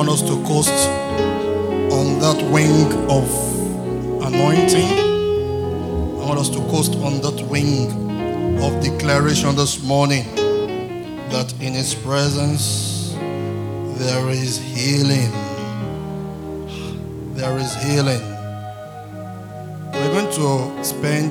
want us to coast on that wing of anointing. I want us to coast on that wing of declaration this morning that in His presence there is healing. There is healing. We're going to spend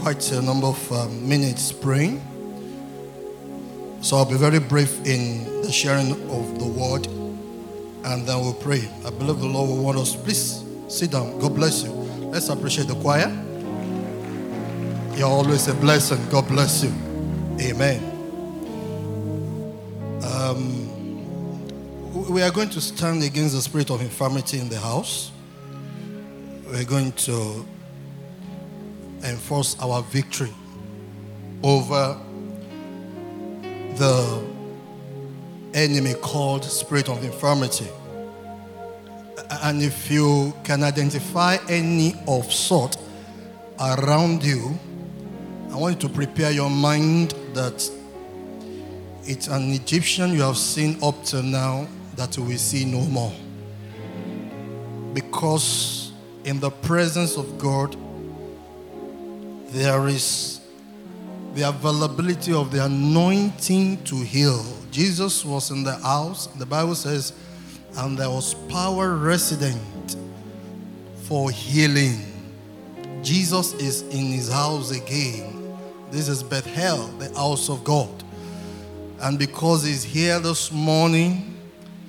quite a number of um, minutes praying. So I'll be very brief in the sharing of the word and then we'll pray. I believe the Lord will want us. Please sit down. God bless you. Let's appreciate the choir. You're always a blessing. God bless you. Amen. Um, we are going to stand against the spirit of infirmity in the house. We're going to enforce our victory over the enemy called spirit of infirmity. And if you can identify any of sort around you, I want you to prepare your mind that it's an Egyptian you have seen up to now that you will see no more. Because in the presence of God, there is the availability of the anointing to heal. Jesus was in the house, the Bible says, and there was power resident for healing. Jesus is in his house again. This is Bethel, the house of God. And because he's here this morning,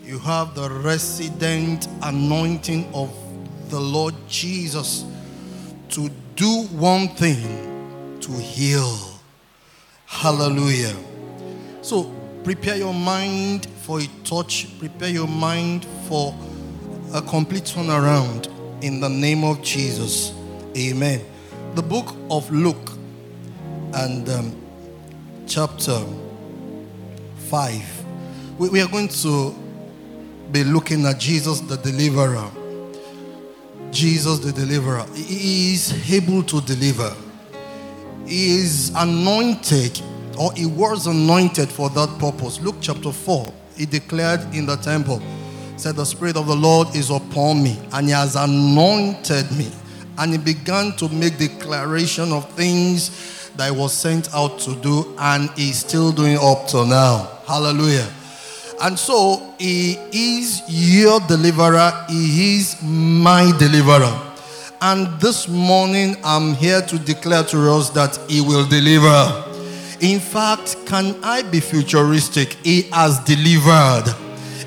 you have the resident anointing of the Lord Jesus to do one thing to heal. Hallelujah. So prepare your mind for a touch, prepare your mind for a complete turnaround in the name of Jesus. Amen. The book of Luke and um, chapter 5, we, we are going to be looking at Jesus the deliverer. Jesus the deliverer. He is able to deliver. He is anointed, or he was anointed for that purpose. Luke chapter 4, he declared in the temple, said, The Spirit of the Lord is upon me, and he has anointed me. And he began to make declaration of things that he was sent out to do, and he's still doing up to now. Hallelujah. And so he is your deliverer, he is my deliverer. And this morning I'm here to declare to us that he will deliver. In fact, can I be futuristic? He has delivered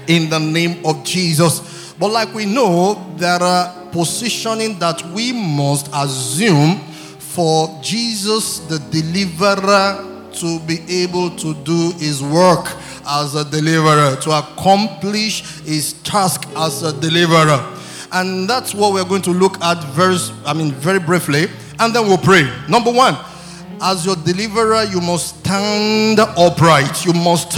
in the name of Jesus. But like we know, there are positioning that we must assume for Jesus the deliverer to be able to do his work as a deliverer, to accomplish his task as a deliverer. And that's what we're going to look at verse, I mean, very briefly, and then we'll pray. Number one, as your deliverer, you must stand upright. You must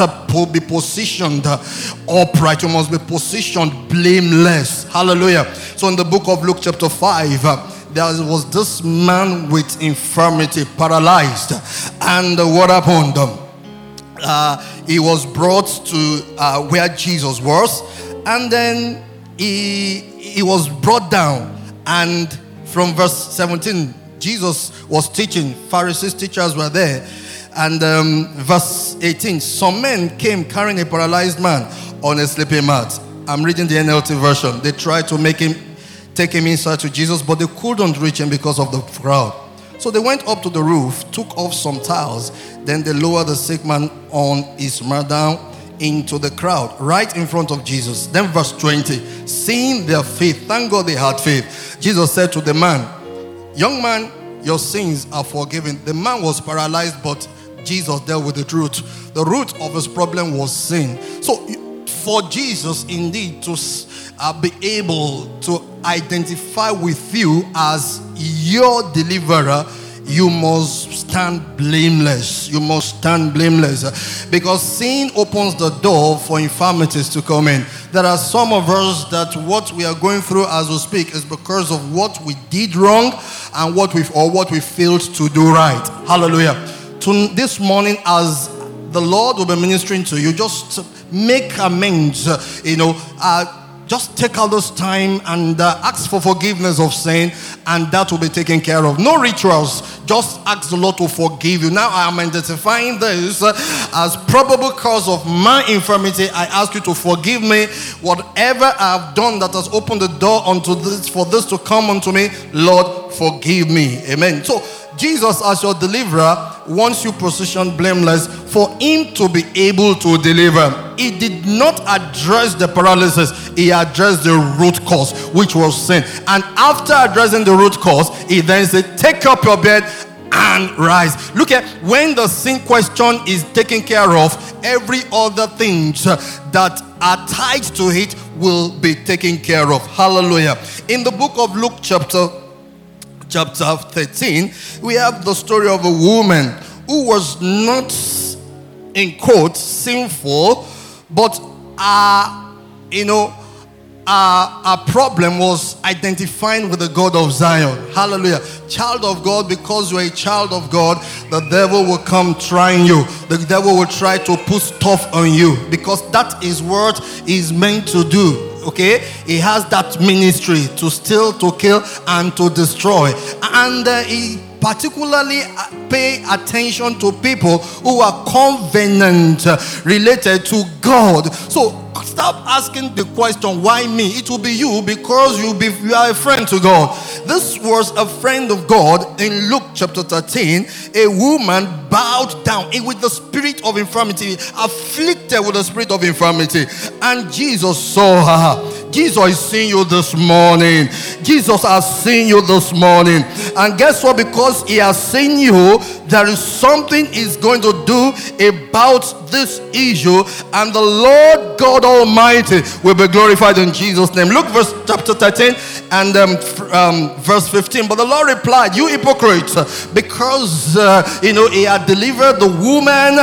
be positioned upright. You must be positioned blameless. Hallelujah. So in the book of Luke, chapter 5, there was this man with infirmity, paralyzed. And what happened? Uh, he was brought to uh, where Jesus was, and then he, he was brought down. And from verse 17, Jesus was teaching, Pharisees teachers were there. And um, verse 18, some men came carrying a paralyzed man on a sleeping mat. I'm reading the NLT version. They tried to make him take him inside to Jesus, but they couldn't reach him because of the crowd. So they went up to the roof, took off some tiles, then they lowered the sick man on his mat down into the crowd, right in front of Jesus. Then, verse 20, seeing their faith, thank God they had faith. Jesus said to the man, Young man, your sins are forgiven. The man was paralyzed, but Jesus dealt with the root. The root of his problem was sin. So, for Jesus indeed to uh, be able to identify with you as your deliverer, you must stand blameless. You must stand blameless. Because sin opens the door for infirmities to come in. There are some of us that what we are going through as we speak is because of what we did wrong and what we or what we failed to do right. Hallelujah. To this morning, as the Lord will be ministering to you, just make amends, you know, uh, just take out this time and uh, ask for forgiveness of sin, and that will be taken care of. No rituals, just ask the Lord to forgive you. Now I am identifying this uh, as probable cause of my infirmity. I ask you to forgive me. Whatever I've done that has opened the door unto this for this to come unto me, Lord, forgive me. Amen. So Jesus, as your deliverer, wants you positioned blameless for him to be able to deliver. He did not address the paralysis, he addressed the root cause, which was sin. And after addressing the root cause, he then said, Take up your bed and rise. Look at when the sin question is taken care of, every other things that are tied to it will be taken care of. Hallelujah. In the book of Luke, chapter chapter 13, we have the story of a woman who was not, in quote, sinful, but, uh, you know, our, our problem was identifying with the God of Zion. Hallelujah. Child of God, because you're a child of God, the devil will come trying you. The devil will try to put stuff on you because that is what he's meant to do. Okay? He has that ministry to steal, to kill, and to destroy. And uh, he particularly uh, pay attention to people who are covenant related to God. So stop asking the question, why me? It will be you because you, be, you are a friend to God. This was a friend of God in Luke chapter 13. A woman bowed down with the spirit of infirmity, afflicted with the spirit of infirmity. And Jesus saw her. Jesus is seeing you this morning. Jesus has seen you this morning. And guess what? Because he has seen you, there is something he's going to do about this issue. And the Lord God Almighty will be glorified in Jesus' name. Look, verse chapter 13 and um, um, verse 15. But the Lord replied, You hypocrites, because uh, you know he had delivered the woman,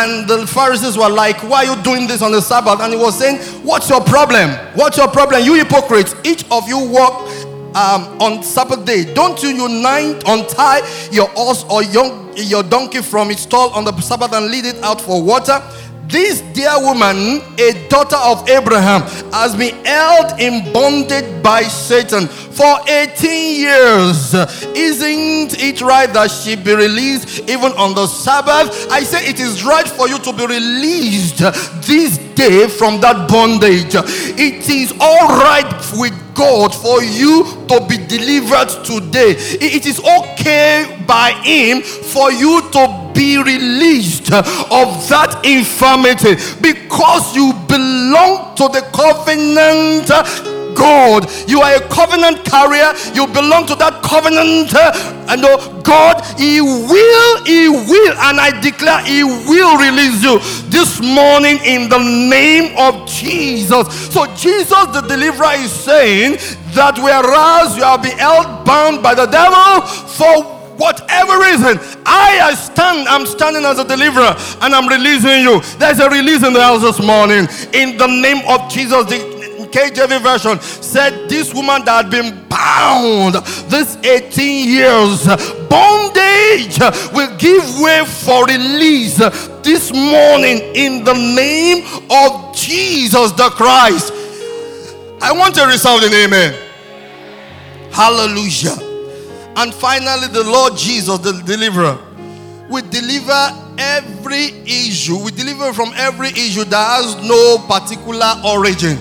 and the Pharisees were like, Why are you doing this on the Sabbath? And he was saying, What's your problem? What's your problem? You hypocrites, each of you walk um, on Sabbath day. Don't you unite, untie your horse or young, your donkey from its stall on the Sabbath and lead it out for water? This dear woman, a daughter of Abraham, has been held in bondage by Satan for 18 years. Isn't it right that she be released even on the Sabbath? I say it is right for you to be released this day from that bondage. It is all right with God for you to be delivered today. It is okay by Him for you to be released of that infirmity because you belong to the covenant God. You are a covenant carrier. You belong to that covenant. And uh, God, He will, He will, and I declare He will release you this morning in the name of Jesus. So Jesus, the deliverer, is saying that whereas you have been held bound by the devil for whatever reason, I stand, I'm standing as a deliverer and I'm releasing you. There's a release in the house this morning. In the name of Jesus, the KJV version said this woman that had been bound this 18 years, bondage will give way for release this morning in the name of Jesus the Christ. I want a resounding amen. Hallelujah. And finally, the Lord Jesus, the deliverer, will deliver every issue. We deliver from every issue that has no particular origin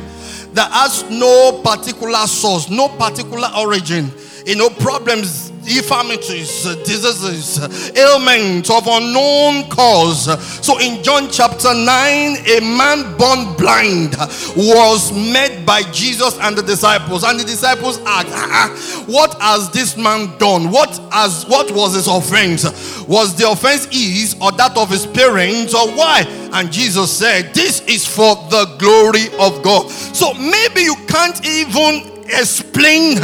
that has no particular source, no particular origin. You know, problems, infirmities, uh, diseases, uh, ailments of unknown cause. So in John chapter 9, a man born blind was met by Jesus and the disciples. And the disciples asked, ah, ah, What has this man done? What has what was his offense? Was the offense his or that of his parents, or why? And Jesus said, This is for the glory of God. So maybe you can't even explain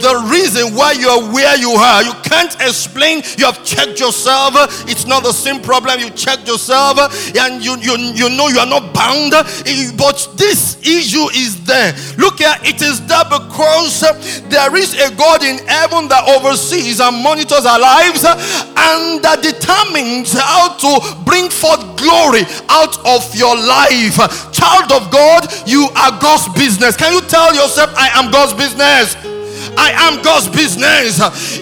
the reason why you are where you are. You can't explain. You have checked yourself. It's not the same problem. You checked yourself and you, you, you know you are not bound. But this issue is there. Look here, it is there because there is a God in heaven that oversees and monitors our lives and that determines how to bring forth glory out of your life. Child of God, you are God's business. Can you tell yourself, I am God's business? I am God's business.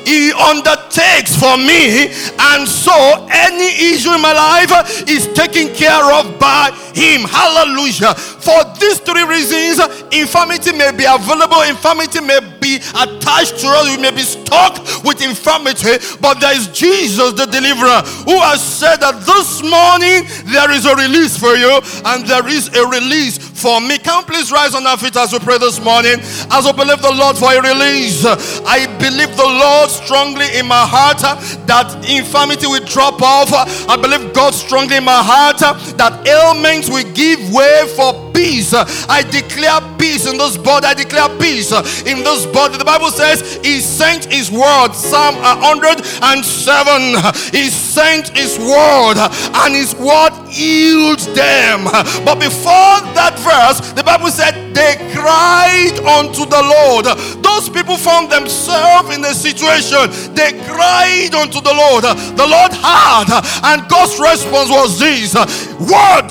He undertakes for me, and so any issue in my life is taken care of by Him. Hallelujah. For these three reasons, infirmity may be available, infirmity may be attached to us, we may be stuck with infirmity, but there is Jesus, the deliverer, who has said that this morning there is a release for you, and there is a release for me. Can please rise on our feet as we pray this morning? As we believe the Lord for a release. I believe the Lord strongly in my heart that infirmity will drop off. I believe God strongly in my heart that ailments will give way for peace. I declare peace in this body. I declare peace in this body. The Bible says He sent His word. Psalm 107. He sent His word, and His word healed them. But before that verse, the Bible said they cried unto the Lord. Those people found themselves in a situation. They cried unto the Lord. The Lord heard, and God's response was this: Word,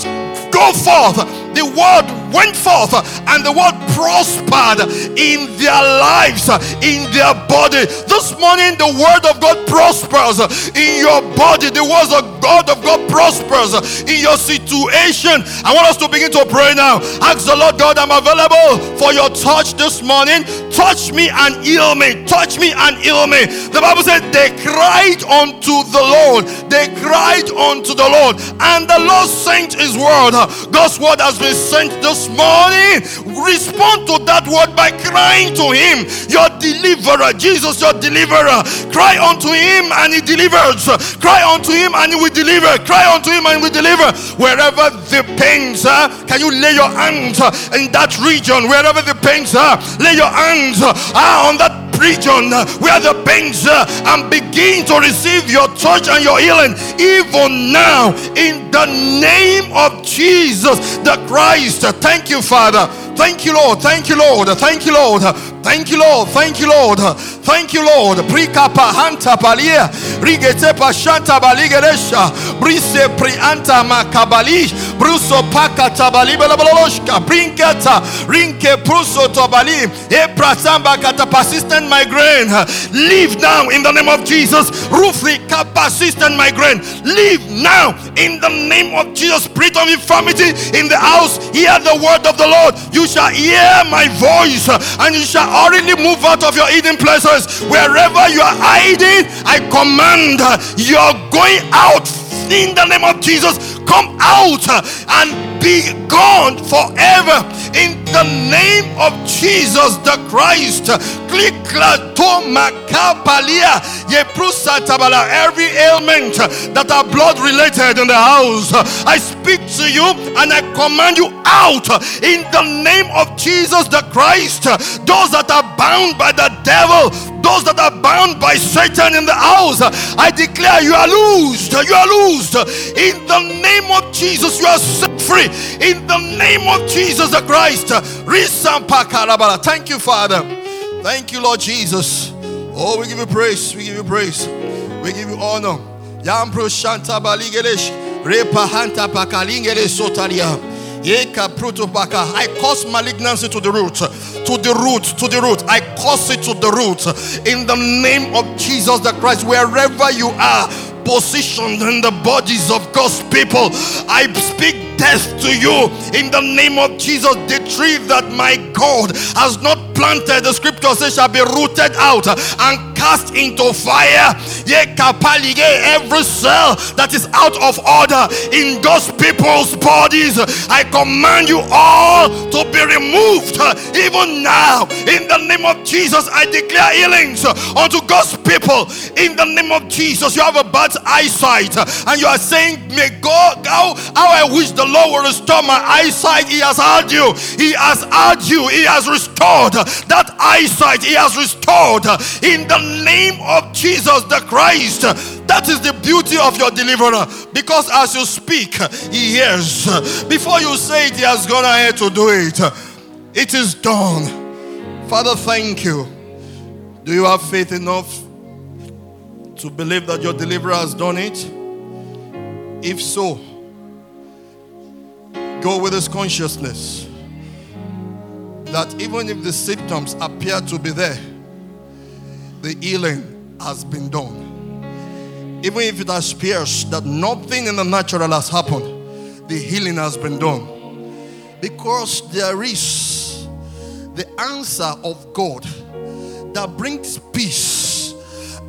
go forth the word went forth and the word prospered in their lives, in their body. This morning, the word of God prospers in your body. The word of God of God prospers in your situation. I want us to begin to pray now. Ask the Lord God, I'm available for your touch this morning. Touch me and heal me. Touch me and heal me. The Bible said they cried unto the Lord. They cried unto the Lord, and the Lord sent his word. God's word has been sent this morning, respond to that word by crying to Him, your deliverer. Jesus, your deliverer. Cry unto Him and He delivers. Cry unto Him and He will deliver. Cry unto Him and He will deliver. Wherever the pains are, can you lay your hands in that region? Wherever the pains are, lay your hands ah, on that region uh, where the pains are and begin to receive your touch and your healing even now in the name of Jesus the Christ. Uh, thank you, Father. Thank you, Lord. Thank you, Lord. Thank you, Lord. Thank you, Lord. Thank you, Lord. Thank you, Lord. Prikapa hanta palia. Rigete pashanta baligeresha. Brise prianta makabali. Bruso paka tabali balabaloshka. Brinkata. Rinke pruso tabali. E prasamba kata persistent migraine. Leave now in the name of Jesus. Rufi persistent migraine. Leave now in the name of Jesus. Spirit of infirmity in the house. Hear the word of the Lord. You shall hear my voice and you shall already move out of your hidden places. Wherever you are hiding, I command you're going out in the name of Jesus. Come out and be gone forever in the name of Jesus the Christ. Every ailment that are blood related in the house, I speak to you and I command you out in the name of Jesus the Christ. Those that are bound by the devil, those that are bound by Satan in the house, I declare you are loosed. You are loosed in the name of Jesus. You are set free in the name of Jesus the Christ. Thank you, Father. Thank you, Lord Jesus. Oh, we give you praise. We give you praise. We give you honor. Yambro Shanta Baligelesh. Pakalingele. I cause malignancy to the root, to the root, to the root. I cause it to the root in the name of Jesus the Christ. Wherever you are, positioned in the bodies of God's people, I speak death to you in the name of Jesus. The tree that my God has not planted, the scripture says, shall be rooted out and cast into fire. Every cell that is out of order in those people's bodies, I command you all to be removed. Uh, even now, in the name of Jesus, I declare healings uh, unto God's people. In the name of Jesus, you have a bad eyesight uh, and you are saying, May God, how, how I wish the Restore my eyesight. He has heard you, He has heard you, He has restored that eyesight, He has restored in the name of Jesus the Christ. That is the beauty of your deliverer because as you speak, He hears. Before you say it, He has gone ahead to do it. It is done. Father, thank you. Do you have faith enough to believe that your deliverer has done it? If so, go with this consciousness that even if the symptoms appear to be there, the healing has been done. Even if it appears that nothing in the natural has happened, the healing has been done. Because there is the answer of God that brings peace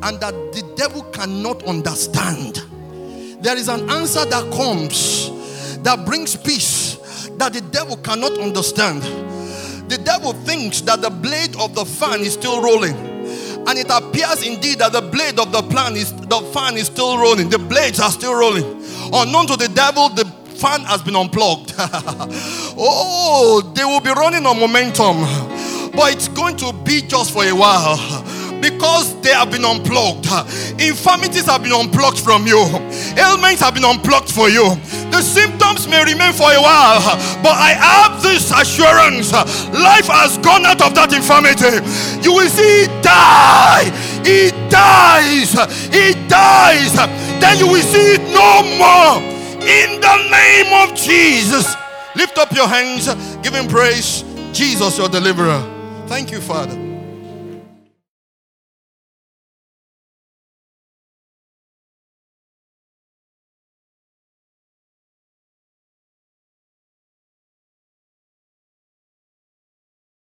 and that the devil cannot understand. There is an answer that comes that brings peace that the devil cannot understand. The devil thinks that the blade of the fan is still rolling. And it appears indeed that the blade of the plan is the fan is still rolling. The blades are still rolling. Unknown to the devil, the fan has been unplugged. oh, they will be running on momentum. But it's going to be just for a while because they have been unplugged. Infirmities have been unplugged from you, ailments have been unplugged for you. The symptoms may remain for a while, but I have this assurance life has gone out of that infirmity. You will see it die, it dies, it dies. Then you will see it no more. In the name of Jesus, lift up your hands, give him praise. Jesus, your deliverer. Thank you, Father.